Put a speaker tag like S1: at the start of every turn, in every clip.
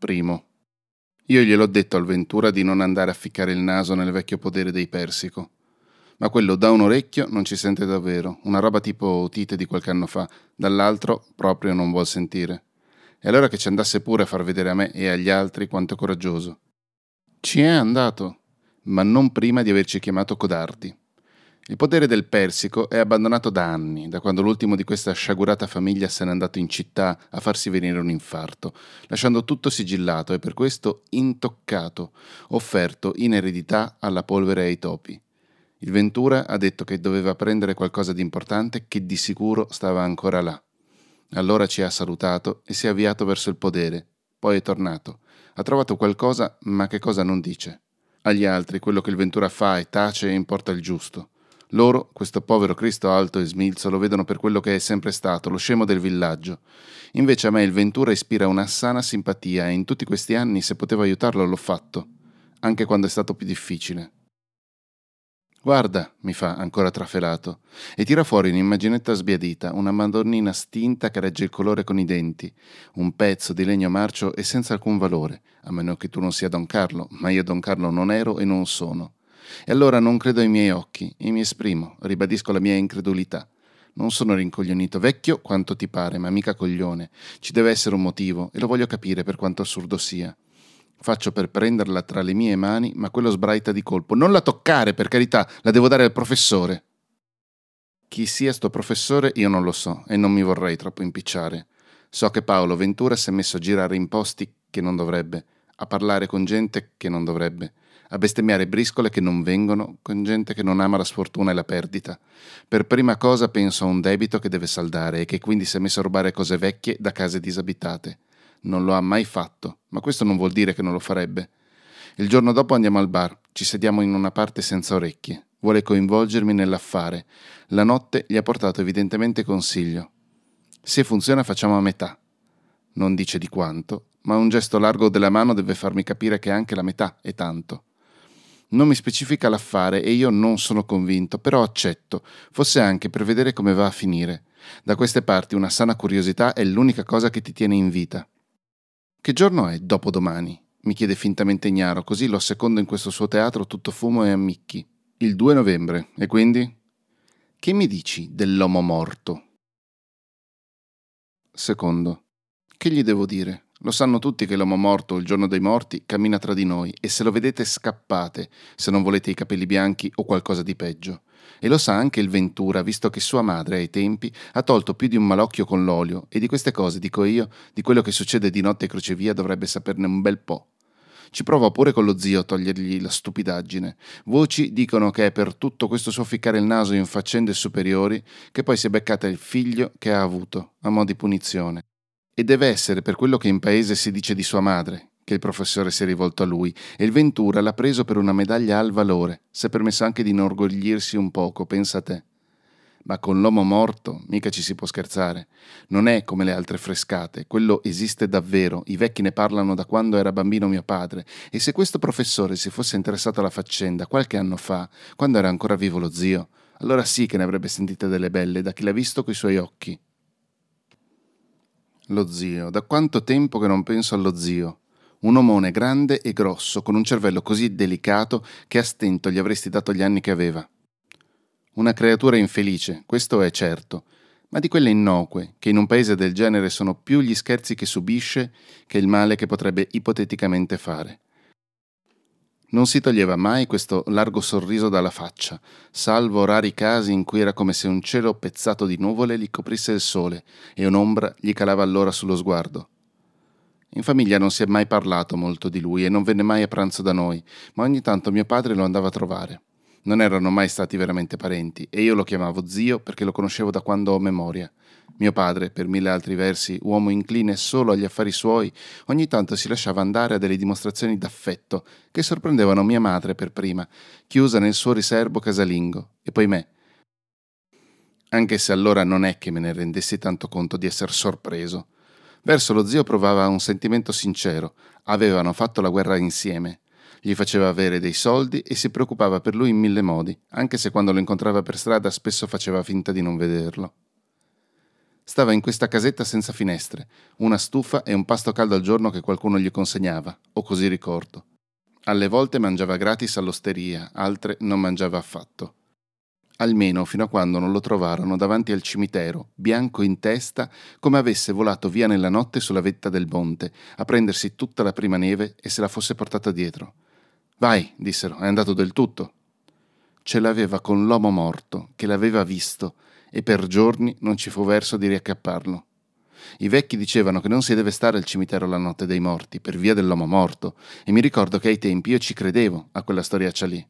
S1: Primo. Io gliel'ho detto al Ventura di non andare a ficcare il naso nel vecchio podere dei Persico. Ma quello da un orecchio non ci sente davvero, una roba tipo Tite di qualche anno fa, dall'altro proprio non vuol sentire. E allora che ci andasse pure a far vedere a me e agli altri quanto coraggioso. Ci è andato, ma non prima di averci chiamato codardi. Il potere del Persico è abbandonato da anni, da quando l'ultimo di questa sciagurata famiglia se n'è andato in città a farsi venire un infarto, lasciando tutto sigillato e per questo intoccato, offerto in eredità alla polvere e ai topi. Il Ventura ha detto che doveva prendere qualcosa di importante che di sicuro stava ancora là. Allora ci ha salutato e si è avviato verso il podere. Poi è tornato. Ha trovato qualcosa, ma che cosa non dice. Agli altri quello che il Ventura fa è tace e importa il giusto. Loro, questo povero Cristo alto e smilzo, lo vedono per quello che è sempre stato, lo scemo del villaggio. Invece a me il Ventura ispira una sana simpatia e in tutti questi anni, se potevo aiutarlo, l'ho fatto, anche quando è stato più difficile. Guarda, mi fa, ancora trafelato, e tira fuori un'immaginetta sbiadita, una madonnina stinta che regge il colore con i denti, un pezzo di legno marcio e senza alcun valore, a meno che tu non sia Don Carlo, ma io Don Carlo non ero e non sono. E allora non credo ai miei occhi e mi esprimo, ribadisco la mia incredulità. Non sono rincoglionito, vecchio quanto ti pare, ma mica coglione. Ci deve essere un motivo e lo voglio capire per quanto assurdo sia. Faccio per prenderla tra le mie mani, ma quello sbraita di colpo. Non la toccare, per carità, la devo dare al professore. Chi sia sto professore io non lo so e non mi vorrei troppo impicciare. So che Paolo Ventura si è messo a girare in posti che non dovrebbe, a parlare con gente che non dovrebbe a bestemmiare briscole che non vengono, con gente che non ama la sfortuna e la perdita. Per prima cosa penso a un debito che deve saldare e che quindi si è messo a rubare cose vecchie da case disabitate. Non lo ha mai fatto, ma questo non vuol dire che non lo farebbe. Il giorno dopo andiamo al bar, ci sediamo in una parte senza orecchie. Vuole coinvolgermi nell'affare. La notte gli ha portato evidentemente consiglio. Se funziona facciamo a metà. Non dice di quanto, ma un gesto largo della mano deve farmi capire che anche la metà è tanto. Non mi specifica l'affare e io non sono convinto, però accetto, fosse anche per vedere come va a finire. Da queste parti una sana curiosità è l'unica cosa che ti tiene in vita. Che giorno è dopodomani? mi chiede fintamente ignaro, così lo secondo in questo suo teatro tutto fumo e ammicchi. Il 2 novembre, e quindi? Che mi dici dell'uomo morto? Secondo. Che gli devo dire? Lo sanno tutti che l'uomo morto, il giorno dei morti, cammina tra di noi e se lo vedete scappate, se non volete i capelli bianchi o qualcosa di peggio. E lo sa anche il Ventura, visto che sua madre ai tempi ha tolto più di un malocchio con l'olio e di queste cose, dico io, di quello che succede di notte a crocevia dovrebbe saperne un bel po'. Ci prova pure con lo zio a togliergli la stupidaggine. Voci dicono che è per tutto questo suo ficcare il naso in faccende superiori che poi si è beccata il figlio che ha avuto, a mo' di punizione. E deve essere per quello che in paese si dice di sua madre, che il professore si è rivolto a lui, e il Ventura l'ha preso per una medaglia al valore, si è permesso anche di inorgoglirsi un poco, pensa a te. Ma con l'uomo morto mica ci si può scherzare. Non è come le altre frescate, quello esiste davvero, i vecchi ne parlano da quando era bambino mio padre, e se questo professore si fosse interessato alla faccenda qualche anno fa, quando era ancora vivo lo zio, allora sì che ne avrebbe sentite delle belle da chi l'ha visto coi suoi occhi. Lo zio, da quanto tempo che non penso allo zio. Un omone grande e grosso, con un cervello così delicato che a stento gli avresti dato gli anni che aveva. Una creatura infelice, questo è certo, ma di quelle innocue, che in un paese del genere sono più gli scherzi che subisce che il male che potrebbe ipoteticamente fare. Non si toglieva mai questo largo sorriso dalla faccia, salvo rari casi in cui era come se un cielo pezzato di nuvole gli coprisse il sole e un'ombra gli calava allora sullo sguardo. In famiglia non si è mai parlato molto di lui e non venne mai a pranzo da noi, ma ogni tanto mio padre lo andava a trovare. Non erano mai stati veramente parenti e io lo chiamavo zio perché lo conoscevo da quando ho memoria. Mio padre, per mille altri versi, uomo incline solo agli affari suoi, ogni tanto si lasciava andare a delle dimostrazioni d'affetto che sorprendevano mia madre per prima, chiusa nel suo riservo casalingo, e poi me. Anche se allora non è che me ne rendessi tanto conto di essere sorpreso. Verso lo zio provava un sentimento sincero, avevano fatto la guerra insieme. Gli faceva avere dei soldi e si preoccupava per lui in mille modi, anche se quando lo incontrava per strada spesso faceva finta di non vederlo. Stava in questa casetta senza finestre, una stufa e un pasto caldo al giorno che qualcuno gli consegnava, o così ricordo. Alle volte mangiava gratis all'osteria, altre non mangiava affatto. Almeno fino a quando non lo trovarono davanti al cimitero, bianco in testa, come avesse volato via nella notte sulla vetta del monte, a prendersi tutta la prima neve e se la fosse portata dietro. Vai, dissero, è andato del tutto. Ce l'aveva con l'uomo morto, che l'aveva visto, e per giorni non ci fu verso di riaccapparlo. I vecchi dicevano che non si deve stare al cimitero la notte dei morti, per via dell'uomo morto, e mi ricordo che ai tempi io ci credevo a quella storiaccia lì.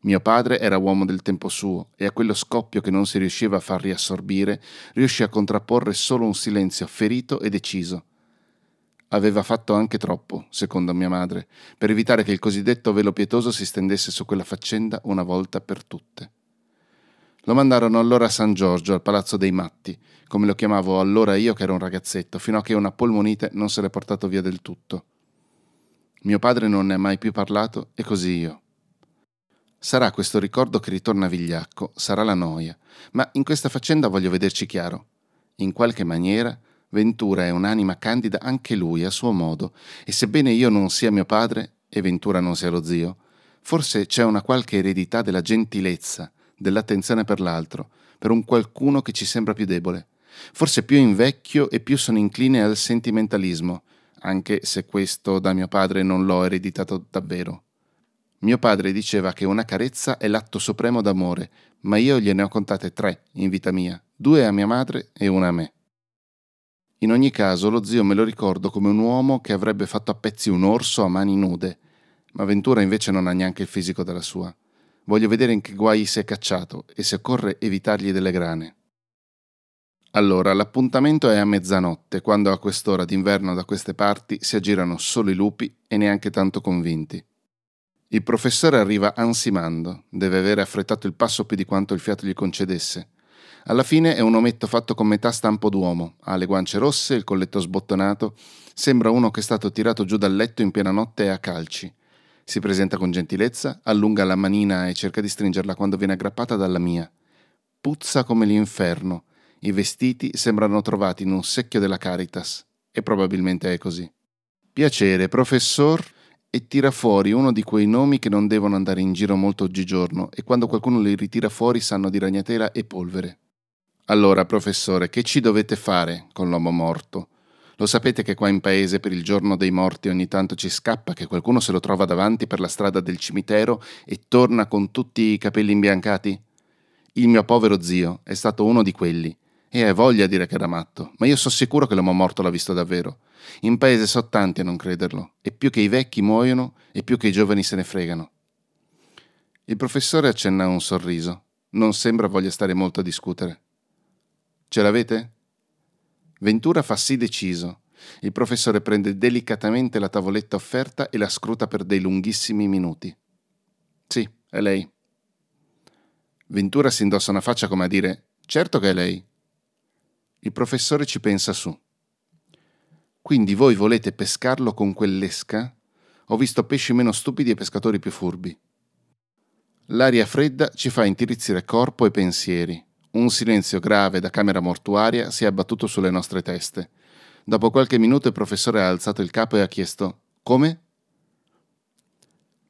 S1: Mio padre era uomo del tempo suo e a quello scoppio che non si riusciva a far riassorbire riuscì a contrapporre solo un silenzio ferito e deciso. Aveva fatto anche troppo, secondo mia madre, per evitare che il cosiddetto velo pietoso si stendesse su quella faccenda una volta per tutte. Lo mandarono allora a San Giorgio, al Palazzo dei Matti, come lo chiamavo allora io che ero un ragazzetto, fino a che una polmonite non se l'è portato via del tutto. Mio padre non ne ha mai più parlato e così io. Sarà questo ricordo che ritorna vigliacco, sarà la noia, ma in questa faccenda voglio vederci chiaro. In qualche maniera Ventura è un'anima candida anche lui a suo modo, e sebbene io non sia mio padre e Ventura non sia lo zio, forse c'è una qualche eredità della gentilezza, dell'attenzione per l'altro, per un qualcuno che ci sembra più debole. Forse più invecchio e più sono incline al sentimentalismo, anche se questo da mio padre non l'ho ereditato davvero. Mio padre diceva che una carezza è l'atto supremo d'amore, ma io gliene ho contate tre in vita mia, due a mia madre e una a me. In ogni caso lo zio me lo ricordo come un uomo che avrebbe fatto a pezzi un orso a mani nude, ma Ventura invece non ha neanche il fisico della sua. Voglio vedere in che guai si è cacciato e se occorre evitargli delle grane. Allora, l'appuntamento è a mezzanotte, quando a quest'ora d'inverno da queste parti si aggirano solo i lupi e neanche tanto convinti. Il professore arriva ansimando, deve avere affrettato il passo più di quanto il fiato gli concedesse. Alla fine è un ometto fatto con metà stampo d'uomo, ha le guance rosse, il colletto sbottonato, sembra uno che è stato tirato giù dal letto in piena notte a calci. Si presenta con gentilezza, allunga la manina e cerca di stringerla quando viene aggrappata dalla mia. Puzza come l'inferno. I vestiti sembrano trovati in un secchio della Caritas. E probabilmente è così. Piacere, professor, e tira fuori uno di quei nomi che non devono andare in giro molto oggigiorno e quando qualcuno li ritira fuori sanno di ragnatela e polvere. Allora, professore, che ci dovete fare con l'uomo morto? Lo sapete che qua in paese per il giorno dei morti ogni tanto ci scappa che qualcuno se lo trova davanti per la strada del cimitero e torna con tutti i capelli imbiancati? Il mio povero zio è stato uno di quelli. E hai voglia a dire che era matto, ma io sono sicuro che l'uomo morto l'ha visto davvero. In paese so tanti a non crederlo, e più che i vecchi muoiono, e più che i giovani se ne fregano. Il professore accenna un sorriso. Non sembra voglia stare molto a discutere. Ce l'avete? Ventura fa sì deciso. Il professore prende delicatamente la tavoletta offerta e la scruta per dei lunghissimi minuti. Sì, è lei. Ventura si indossa una faccia come a dire: Certo che è lei. Il professore ci pensa su. Quindi voi volete pescarlo con quell'esca? Ho visto pesci meno stupidi e pescatori più furbi. L'aria fredda ci fa intirizzire corpo e pensieri. Un silenzio grave da camera mortuaria si è abbattuto sulle nostre teste. Dopo qualche minuto il professore ha alzato il capo e ha chiesto Come?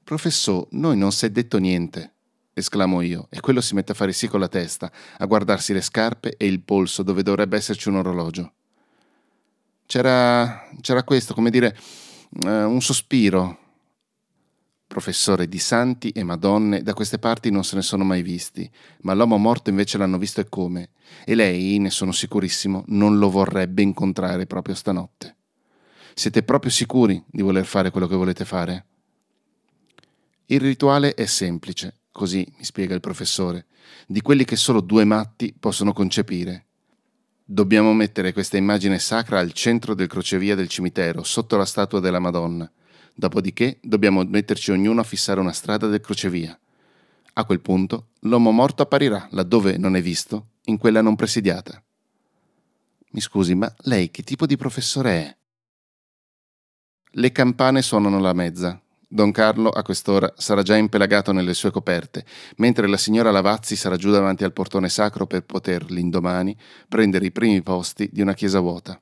S1: Professor, noi non si è detto niente, esclamo io, e quello si mette a fare sì con la testa, a guardarsi le scarpe e il polso dove dovrebbe esserci un orologio. C'era. c'era questo, come dire, uh, un sospiro, Professore di santi e madonne da queste parti non se ne sono mai visti, ma l'uomo morto invece l'hanno visto e come, e lei, ne sono sicurissimo, non lo vorrebbe incontrare proprio stanotte. Siete proprio sicuri di voler fare quello che volete fare? Il rituale è semplice, così mi spiega il professore, di quelli che solo due matti possono concepire. Dobbiamo mettere questa immagine sacra al centro del crocevia del cimitero, sotto la statua della Madonna Dopodiché dobbiamo metterci ognuno a fissare una strada del crocevia. A quel punto l'uomo morto apparirà laddove non è visto, in quella non presidiata. Mi scusi, ma lei che tipo di professore è? Le campane suonano la mezza. Don Carlo a quest'ora sarà già impelagato nelle sue coperte, mentre la signora Lavazzi sarà giù davanti al portone sacro per poter, l'indomani, prendere i primi posti di una chiesa vuota.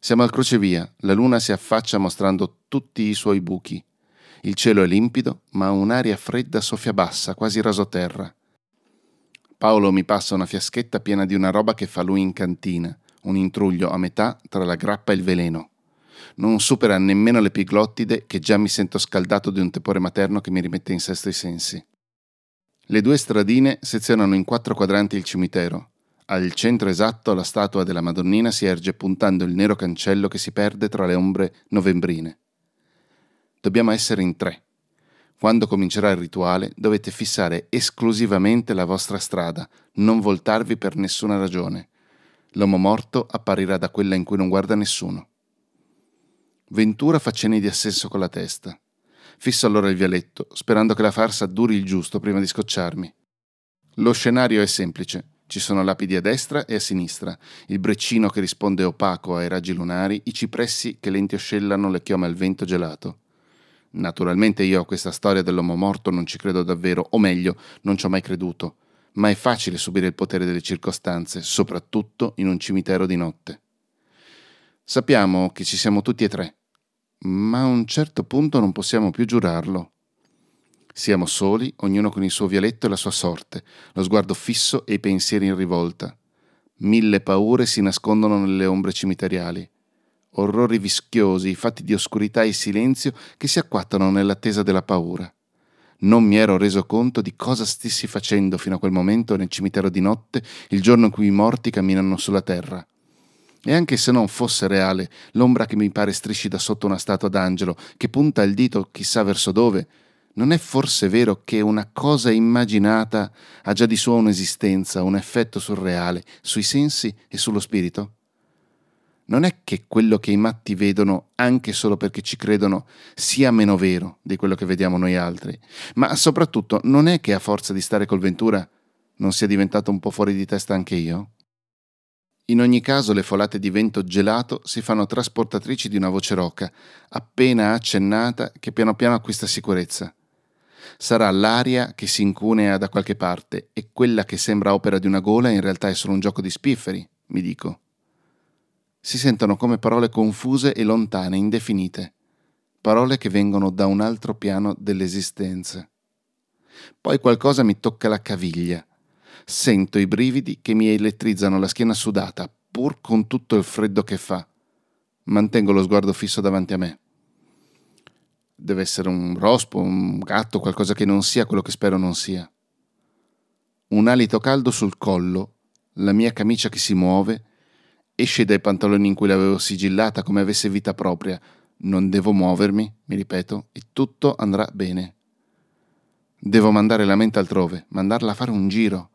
S1: Siamo al crocevia, la luna si affaccia mostrando tutti i suoi buchi. Il cielo è limpido, ma un'aria fredda soffia bassa, quasi rasoterra. Paolo mi passa una fiaschetta piena di una roba che fa lui in cantina, un intruglio a metà tra la grappa e il veleno non supera nemmeno le piglottide che già mi sento scaldato di un tepore materno che mi rimette in sesto i sensi. Le due stradine sezionano in quattro quadranti il cimitero. Al centro esatto la statua della Madonnina si erge puntando il nero cancello che si perde tra le ombre novembrine. Dobbiamo essere in tre. Quando comincerà il rituale dovete fissare esclusivamente la vostra strada, non voltarvi per nessuna ragione. L'uomo morto apparirà da quella in cui non guarda nessuno. Ventura fa cenni di assenso con la testa. Fisso allora il vialetto, sperando che la farsa duri il giusto prima di scocciarmi. Lo scenario è semplice. Ci sono lapidi a destra e a sinistra, il breccino che risponde opaco ai raggi lunari, i cipressi che lenti oscillano le chiome al vento gelato. Naturalmente io a questa storia dell'uomo morto non ci credo davvero, o meglio, non ci ho mai creduto, ma è facile subire il potere delle circostanze, soprattutto in un cimitero di notte. Sappiamo che ci siamo tutti e tre, ma a un certo punto non possiamo più giurarlo. Siamo soli, ognuno con il suo vialetto e la sua sorte, lo sguardo fisso e i pensieri in rivolta. Mille paure si nascondono nelle ombre cimiteriali. Orrori vischiosi, fatti di oscurità e silenzio che si acquattano nell'attesa della paura. Non mi ero reso conto di cosa stessi facendo fino a quel momento nel cimitero di notte, il giorno in cui i morti camminano sulla terra. E anche se non fosse reale, l'ombra che mi pare strisci da sotto una statua d'angelo, che punta il dito chissà verso dove, non è forse vero che una cosa immaginata ha già di sua un'esistenza, un effetto surreale sui sensi e sullo spirito? Non è che quello che i matti vedono, anche solo perché ci credono, sia meno vero di quello che vediamo noi altri, ma soprattutto non è che a forza di stare col Ventura non sia diventato un po' fuori di testa anche io? In ogni caso le folate di vento gelato si fanno trasportatrici di una voce roca, appena accennata che piano piano acquista sicurezza. Sarà l'aria che si incunea da qualche parte e quella che sembra opera di una gola in realtà è solo un gioco di spifferi, mi dico. Si sentono come parole confuse e lontane, indefinite, parole che vengono da un altro piano dell'esistenza. Poi qualcosa mi tocca la caviglia Sento i brividi che mi elettrizzano la schiena sudata, pur con tutto il freddo che fa. Mantengo lo sguardo fisso davanti a me. Deve essere un rospo, un gatto, qualcosa che non sia quello che spero non sia. Un alito caldo sul collo, la mia camicia che si muove, esce dai pantaloni in cui l'avevo sigillata come avesse vita propria. Non devo muovermi, mi ripeto, e tutto andrà bene. Devo mandare la mente altrove, mandarla a fare un giro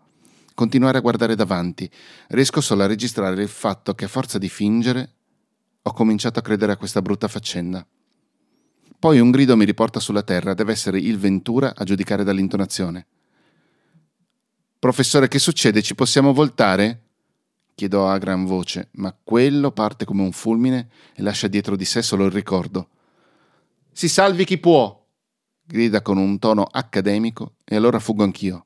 S1: continuare a guardare davanti. Riesco solo a registrare il fatto che a forza di fingere ho cominciato a credere a questa brutta faccenda. Poi un grido mi riporta sulla terra, deve essere il Ventura a giudicare dall'intonazione. Professore, che succede? Ci possiamo voltare? Chiedo a gran voce, ma quello parte come un fulmine e lascia dietro di sé solo il ricordo. Si salvi chi può! grida con un tono accademico e allora fuggo anch'io.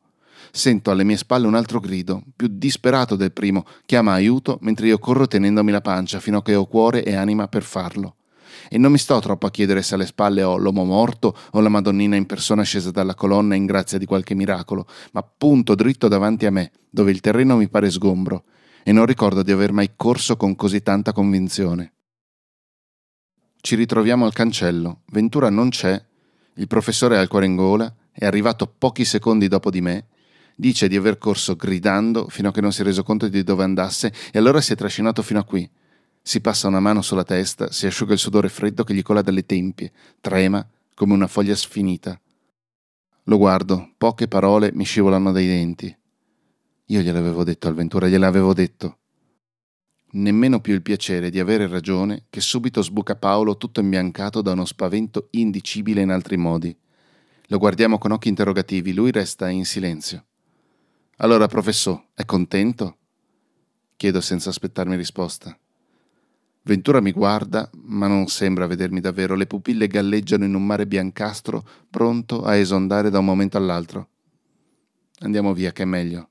S1: Sento alle mie spalle un altro grido, più disperato del primo, chiama aiuto mentre io corro tenendomi la pancia fino a che ho cuore e anima per farlo. E non mi sto troppo a chiedere se alle spalle ho l'uomo morto o la Madonnina in persona scesa dalla colonna in grazia di qualche miracolo, ma punto dritto davanti a me, dove il terreno mi pare sgombro, e non ricordo di aver mai corso con così tanta convinzione. Ci ritroviamo al cancello. Ventura non c'è. Il professore ha il cuore in gola, è arrivato pochi secondi dopo di me Dice di aver corso gridando fino a che non si è reso conto di dove andasse e allora si è trascinato fino a qui. Si passa una mano sulla testa, si asciuga il sudore freddo che gli cola dalle tempie, trema come una foglia sfinita. Lo guardo, poche parole mi scivolano dai denti. Io gliel'avevo detto al Ventura, gliel'avevo detto. Nemmeno più il piacere di avere ragione che subito sbuca Paolo tutto imbiancato da uno spavento indicibile in altri modi. Lo guardiamo con occhi interrogativi, lui resta in silenzio. Allora, professor, è contento? Chiedo senza aspettarmi risposta. Ventura mi guarda, ma non sembra vedermi davvero. Le pupille galleggiano in un mare biancastro, pronto a esondare da un momento all'altro. Andiamo via, che è meglio.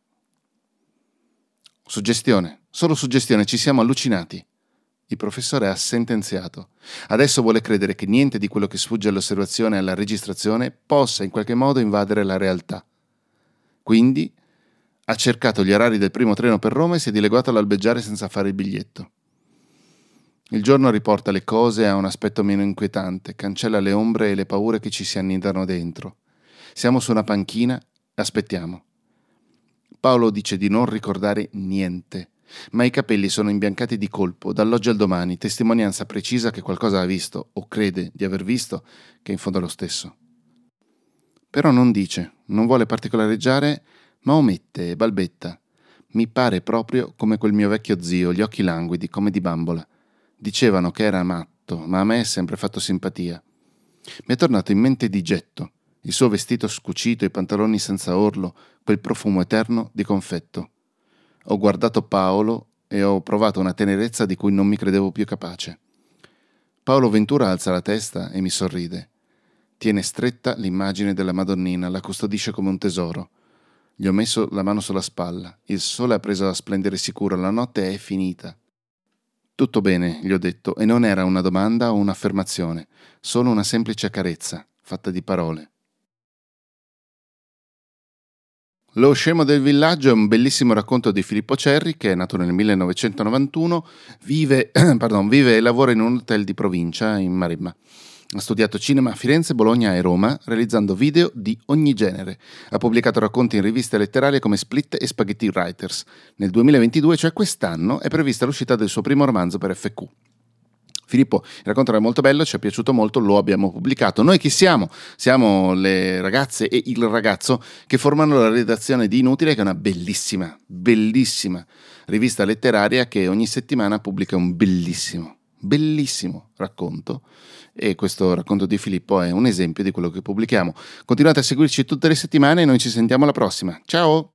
S1: Suggestione, solo suggestione, ci siamo allucinati. Il professore ha sentenziato. Adesso vuole credere che niente di quello che sfugge all'osservazione e alla registrazione possa in qualche modo invadere la realtà. Quindi ha cercato gli orari del primo treno per Roma e si è dileguato all'albeggiare senza fare il biglietto. Il giorno riporta le cose a un aspetto meno inquietante, cancella le ombre e le paure che ci si annidano dentro. Siamo su una panchina aspettiamo. Paolo dice di non ricordare niente ma i capelli sono imbiancati di colpo, dall'oggi al domani, testimonianza precisa che qualcosa ha visto, o crede di aver visto, che in fondo è lo stesso. Però non dice, non vuole particolareggiare, ma omette e balbetta. Mi pare proprio come quel mio vecchio zio, gli occhi languidi, come di bambola. Dicevano che era matto, ma a me è sempre fatto simpatia. Mi è tornato in mente di getto, il suo vestito scucito, i pantaloni senza orlo, quel profumo eterno di confetto. Ho guardato Paolo e ho provato una tenerezza di cui non mi credevo più capace. Paolo Ventura alza la testa e mi sorride. Tiene stretta l'immagine della Madonnina, la custodisce come un tesoro. Gli ho messo la mano sulla spalla. Il sole ha preso a splendere sicuro, la notte è finita. Tutto bene, gli ho detto, e non era una domanda o un'affermazione, solo una semplice carezza, fatta di parole. Lo scemo del villaggio è un bellissimo racconto di Filippo Cerri che è nato nel 1991, vive, pardon, vive e lavora in un hotel di provincia in Maremma. Ha studiato cinema a Firenze, Bologna e Roma, realizzando video di ogni genere. Ha pubblicato racconti in riviste letterarie come Split e Spaghetti Writers. Nel 2022, cioè quest'anno, è prevista l'uscita del suo primo romanzo per FQ. Filippo, il racconto era molto bello, ci è piaciuto molto, lo abbiamo pubblicato. Noi chi siamo? Siamo le ragazze e il ragazzo che formano la redazione di Inutile, che è una bellissima, bellissima rivista letteraria che ogni settimana pubblica un bellissimo, bellissimo racconto. E questo racconto di Filippo è un esempio di quello che pubblichiamo. Continuate a seguirci tutte le settimane e noi ci sentiamo alla prossima. Ciao!